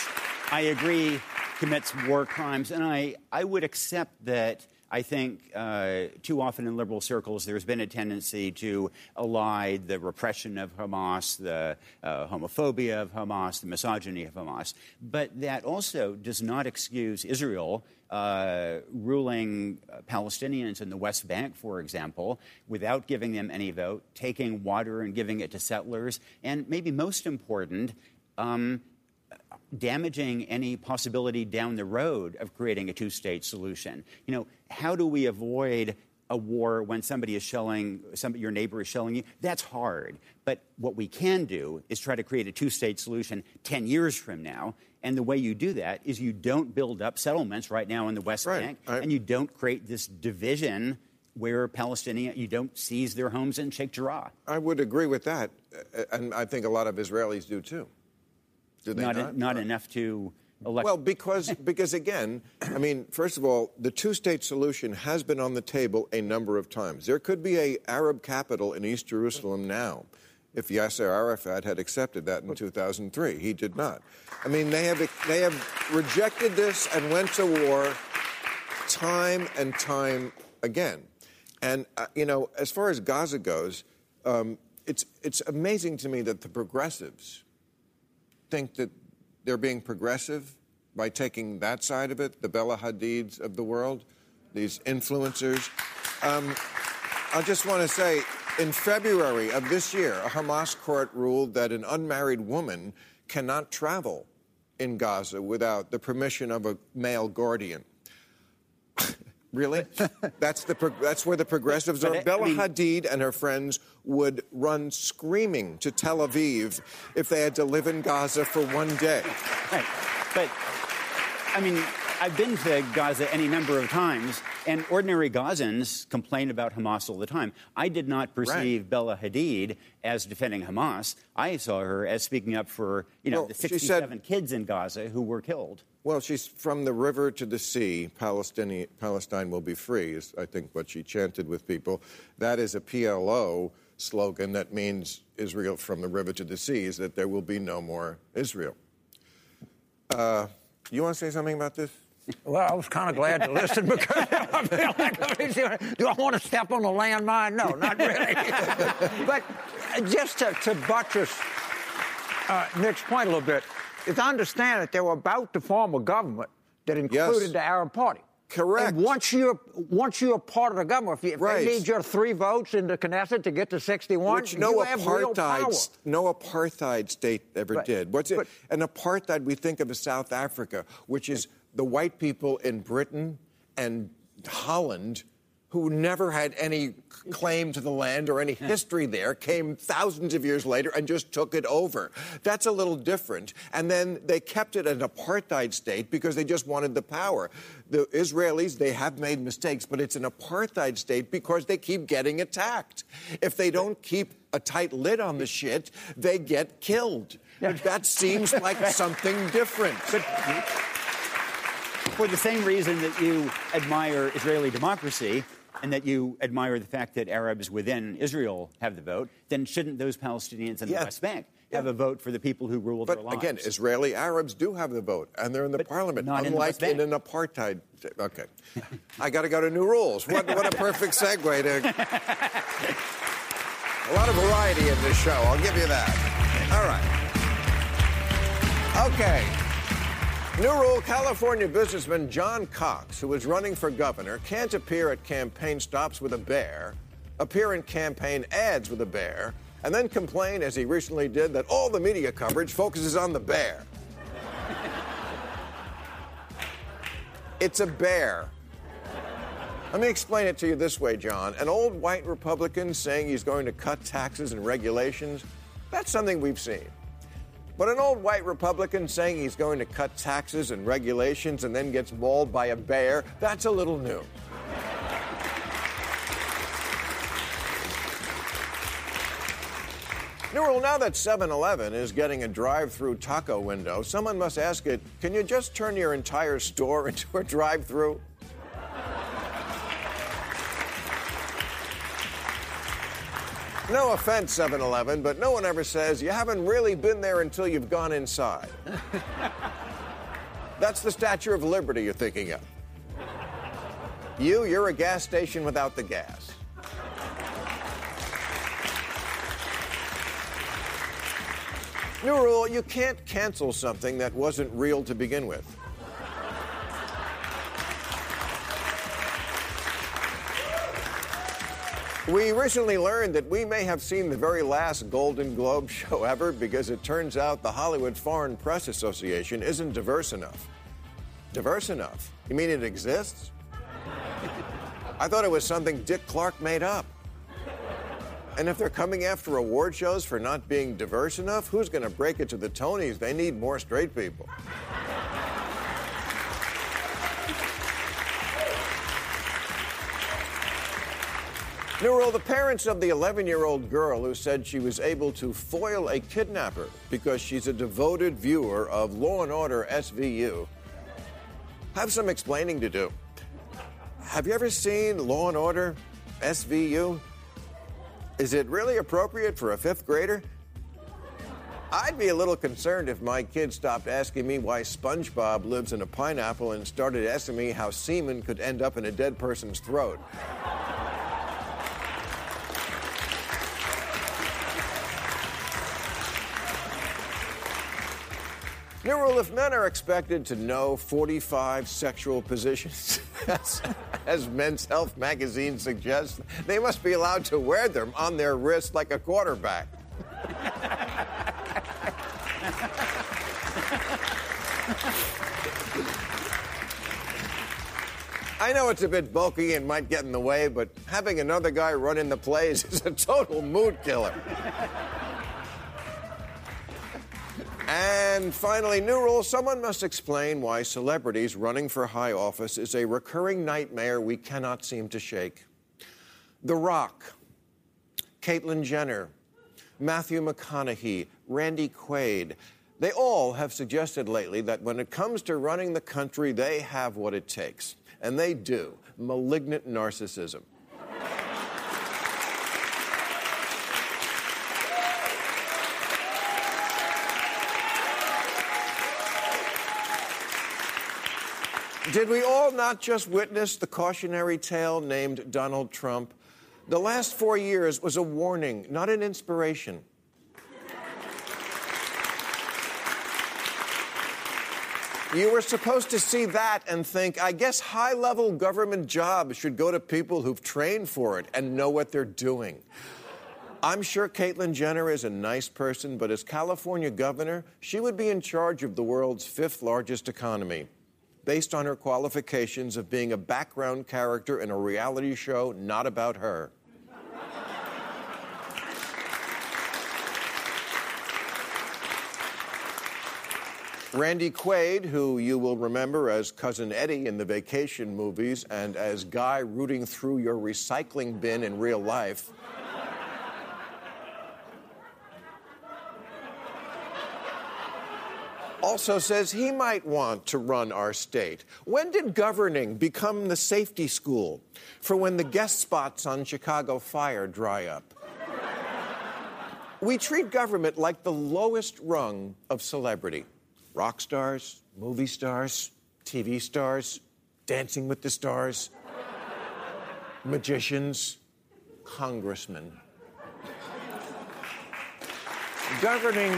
I agree commits war crimes, and I I would accept that. I think uh, too often in liberal circles there's been a tendency to elide the repression of Hamas, the uh, homophobia of Hamas, the misogyny of Hamas. But that also does not excuse Israel uh, ruling uh, Palestinians in the West Bank, for example, without giving them any vote, taking water and giving it to settlers, and maybe most important, um, damaging any possibility down the road of creating a two state solution. You know, how do we avoid a war when somebody is shelling, somebody, your neighbor is shelling you? That's hard. But what we can do is try to create a two state solution 10 years from now. And the way you do that is you don't build up settlements right now in the West Right. Bank, I- and you don't create this division where Palestinian, you don't seize their homes in Sheikh Jarrah. I would agree with that, and I think a lot of Israelis do too. Do they Not, not? not enough to elect. Well, because because again, I mean, first of all, the two-state solution has been on the table a number of times. There could be a Arab capital in East Jerusalem now. if Yasser Arafat had accepted that in 2003. He did not. I mean, they have they have rejected this and went to war time and time again. And uh, you know, as far as Gaza goes, um, it's it's amazing to me that the progressives think that they're being progressive by taking that side of it, the Bella Hadids of the world, these influencers. Um, I just want to say, in February of this year, a Hamas court ruled that an unmarried woman cannot travel in Gaza without the permission of a male guardian. Really? that's the that's where the progressives are. Bella mean, Hadid and her friends would run screaming to Tel Aviv if they had to live in Gaza for one day. Right. But I mean, I've been to Gaza any number of times, and ordinary Gazans complain about Hamas all the time. I did not perceive right. Bella Hadid as defending Hamas. I saw her as speaking up for, you know, well, the 67 said, kids in Gaza who were killed. Well, she's from the river to the sea. Palestine, Palestine will be free, is I think what she chanted with people. That is a PLO slogan that means Israel from the river to the sea, is that there will be no more Israel. Uh, you want to say something about this? Well, I was kind of glad to listen because I feel like, do I want to step on a landmine? No, not really. but just to, to buttress uh, Nick's point a little bit, is I understand that they were about to form a government that included yes. the Arab Party. Correct. And once you're once you're part of the government, if, you, if right. they need your three votes in the Knesset to get to 61, which no apartheid no apartheid state ever right. did. What's but, it? An apartheid we think of as South Africa, which is the white people in Britain and Holland who never had any claim to the land or any history there, came thousands of years later and just took it over. That's a little different. And then they kept it an apartheid state because they just wanted the power. The Israelis, they have made mistakes, but it's an apartheid state because they keep getting attacked. If they don't keep a tight lid on the shit, they get killed. That seems like something different. But, for the same reason that you admire Israeli democracy and that you admire the fact that Arabs within Israel have the vote, then shouldn't those Palestinians in the West Bank have a vote for the people who rule but their lives? again, Israeli Arabs do have the vote, and they're in the but parliament, unlike in, in, an apartheid. Okay, I got to go to new rules. What, what a perfect segue to a lot of variety in this show. I'll give you that. All right. Okay. New rule California businessman John Cox, who is running for governor, can't appear at campaign stops with a bear, appear in campaign ads with a bear, and then complain, as he recently did, that all the media coverage focuses on the bear. it's a bear. Let me explain it to you this way, John. An old white Republican saying he's going to cut taxes and regulations, that's something we've seen. But an old white Republican saying he's going to cut taxes and regulations and then gets mauled by a bear, that's a little new. New now that 7 Eleven is getting a drive through taco window, someone must ask it can you just turn your entire store into a drive through? No offense, 7 Eleven, but no one ever says you haven't really been there until you've gone inside. That's the Statue of Liberty you're thinking of. You, you're a gas station without the gas. New rule you can't cancel something that wasn't real to begin with. We recently learned that we may have seen the very last Golden Globe show ever because it turns out the Hollywood Foreign Press Association isn't diverse enough. Diverse enough? You mean it exists? I thought it was something Dick Clark made up. And if they're coming after award shows for not being diverse enough, who's going to break it to the Tonys? They need more straight people. New the parents of the 11 year old girl who said she was able to foil a kidnapper because she's a devoted viewer of Law and Order SVU have some explaining to do. Have you ever seen Law and Order SVU? Is it really appropriate for a fifth grader? I'd be a little concerned if my kid stopped asking me why SpongeBob lives in a pineapple and started asking me how semen could end up in a dead person's throat. If men are expected to know 45 sexual positions, as, as Men's Health magazine suggests, they must be allowed to wear them on their wrist like a quarterback. I know it's a bit bulky and might get in the way, but having another guy run in the plays is a total mood killer. And finally, new rule someone must explain why celebrities running for high office is a recurring nightmare we cannot seem to shake. The Rock, Caitlyn Jenner, Matthew McConaughey, Randy Quaid, they all have suggested lately that when it comes to running the country, they have what it takes. And they do malignant narcissism. Did we all not just witness the cautionary tale named Donald Trump? The last four years was a warning, not an inspiration. You were supposed to see that and think, I guess high level government jobs should go to people who've trained for it and know what they're doing. I'm sure Caitlyn Jenner is a nice person, but as California governor, she would be in charge of the world's fifth largest economy based on her qualifications of being a background character in a reality show not about her. Randy Quaid, who you will remember as Cousin Eddie in the vacation movies and as Guy rooting through your recycling bin in real life. Also says he might want to run our state. When did governing become the safety school for when the guest spots on Chicago Fire dry up? we treat government like the lowest rung of celebrity rock stars, movie stars, TV stars, dancing with the stars, magicians, congressmen. Governing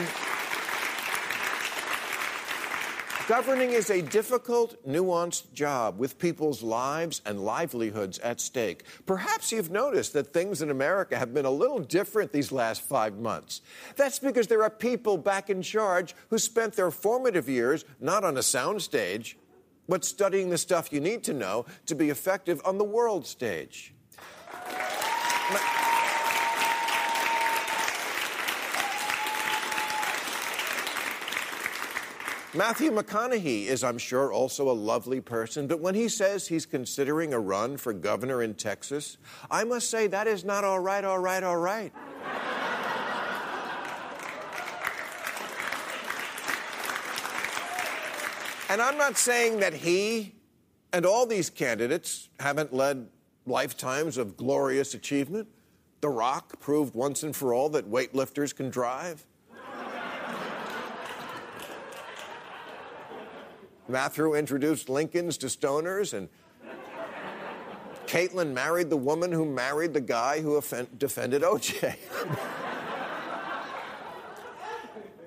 Governing is a difficult, nuanced job with people's lives and livelihoods at stake. Perhaps you've noticed that things in America have been a little different these last five months. That's because there are people back in charge who spent their formative years not on a soundstage, but studying the stuff you need to know to be effective on the world stage. Matthew McConaughey is, I'm sure, also a lovely person, but when he says he's considering a run for governor in Texas, I must say that is not all right, all right, all right. and I'm not saying that he and all these candidates haven't led lifetimes of glorious achievement. The Rock proved once and for all that weightlifters can drive. Matthew introduced Lincolns to stoners, and Caitlyn married the woman who married the guy who offend- defended OJ.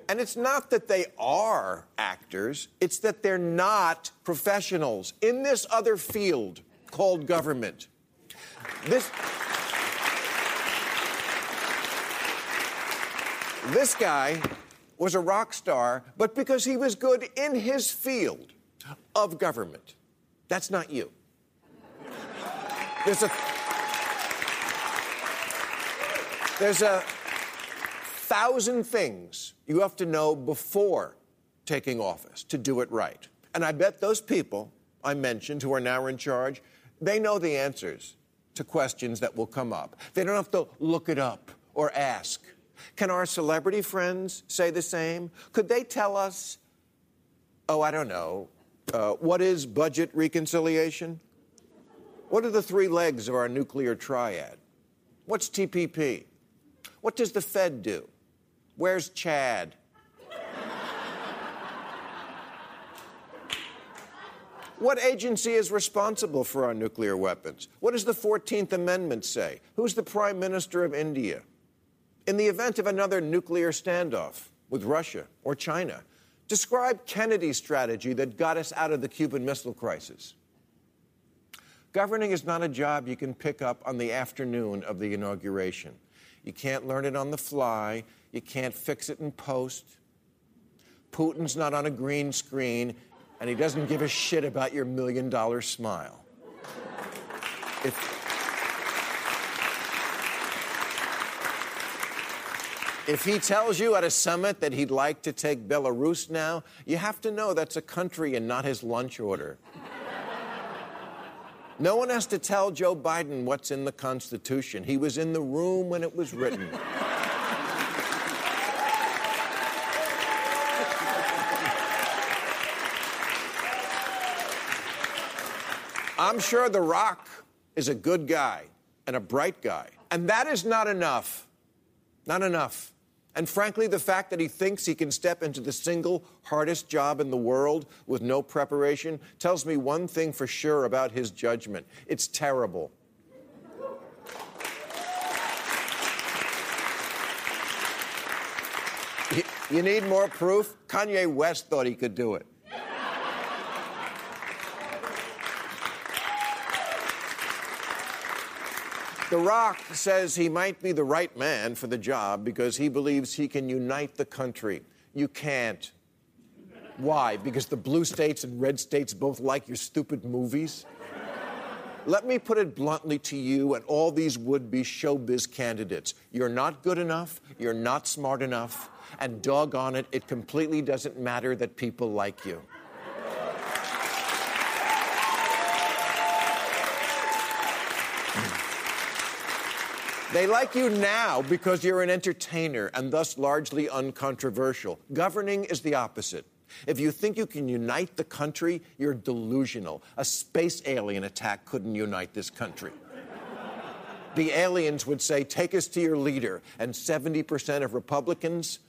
and it's not that they are actors, it's that they're not professionals in this other field called government. This. This guy was a rock star, but because he was good in his field of government. That's not you. There's a there's a thousand things you have to know before taking office to do it right. And I bet those people I mentioned who are now in charge, they know the answers to questions that will come up. They don't have to look it up or ask. Can our celebrity friends say the same? Could they tell us, oh, I don't know, uh, what is budget reconciliation? What are the three legs of our nuclear triad? What's TPP? What does the Fed do? Where's Chad? What agency is responsible for our nuclear weapons? What does the 14th Amendment say? Who's the Prime Minister of India? In the event of another nuclear standoff with Russia or China, describe Kennedy's strategy that got us out of the Cuban Missile Crisis. Governing is not a job you can pick up on the afternoon of the inauguration. You can't learn it on the fly, you can't fix it in post. Putin's not on a green screen, and he doesn't give a shit about your million dollar smile. If, if he tells you at a summit that he'd like to take Belarus now, you have to know that's a country and not his lunch order. No one has to tell Joe Biden what's in the Constitution. He was in the room when it was written. I'm sure The Rock is a good guy and a bright guy. And that is not enough. Not enough. And frankly, the fact that he thinks he can step into the single hardest job in the world with no preparation tells me one thing for sure about his judgment it's terrible. You need more proof? Kanye West thought he could do it. The Rock says he might be the right man for the job because he believes he can unite the country. You can't. Why? Because the blue states and red states both like your stupid movies? Let me put it bluntly to you and all these would be showbiz candidates. You're not good enough, you're not smart enough, and doggone it, it completely doesn't matter that people like you. They like you now because you're an entertainer and thus largely uncontroversial. Governing is the opposite. If you think you can unite the country, you're delusional. A space alien attack couldn't unite this country. the aliens would say, Take us to your leader, and 70% of Republicans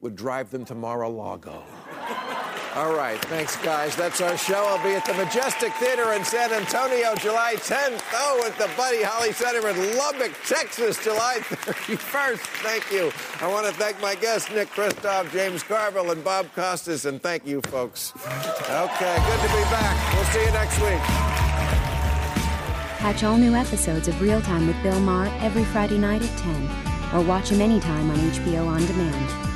would drive them to Mar a Lago. All right, thanks, guys. That's our show. I'll be at the Majestic Theater in San Antonio July 10th. Oh, at the Buddy Holly Center in Lubbock, Texas, July 31st. Thank you. I want to thank my guests, Nick Kristof, James Carville, and Bob Costas, and thank you, folks. Okay, good to be back. We'll see you next week. Catch all new episodes of Real Time with Bill Maher every Friday night at 10, or watch him anytime on HBO On Demand.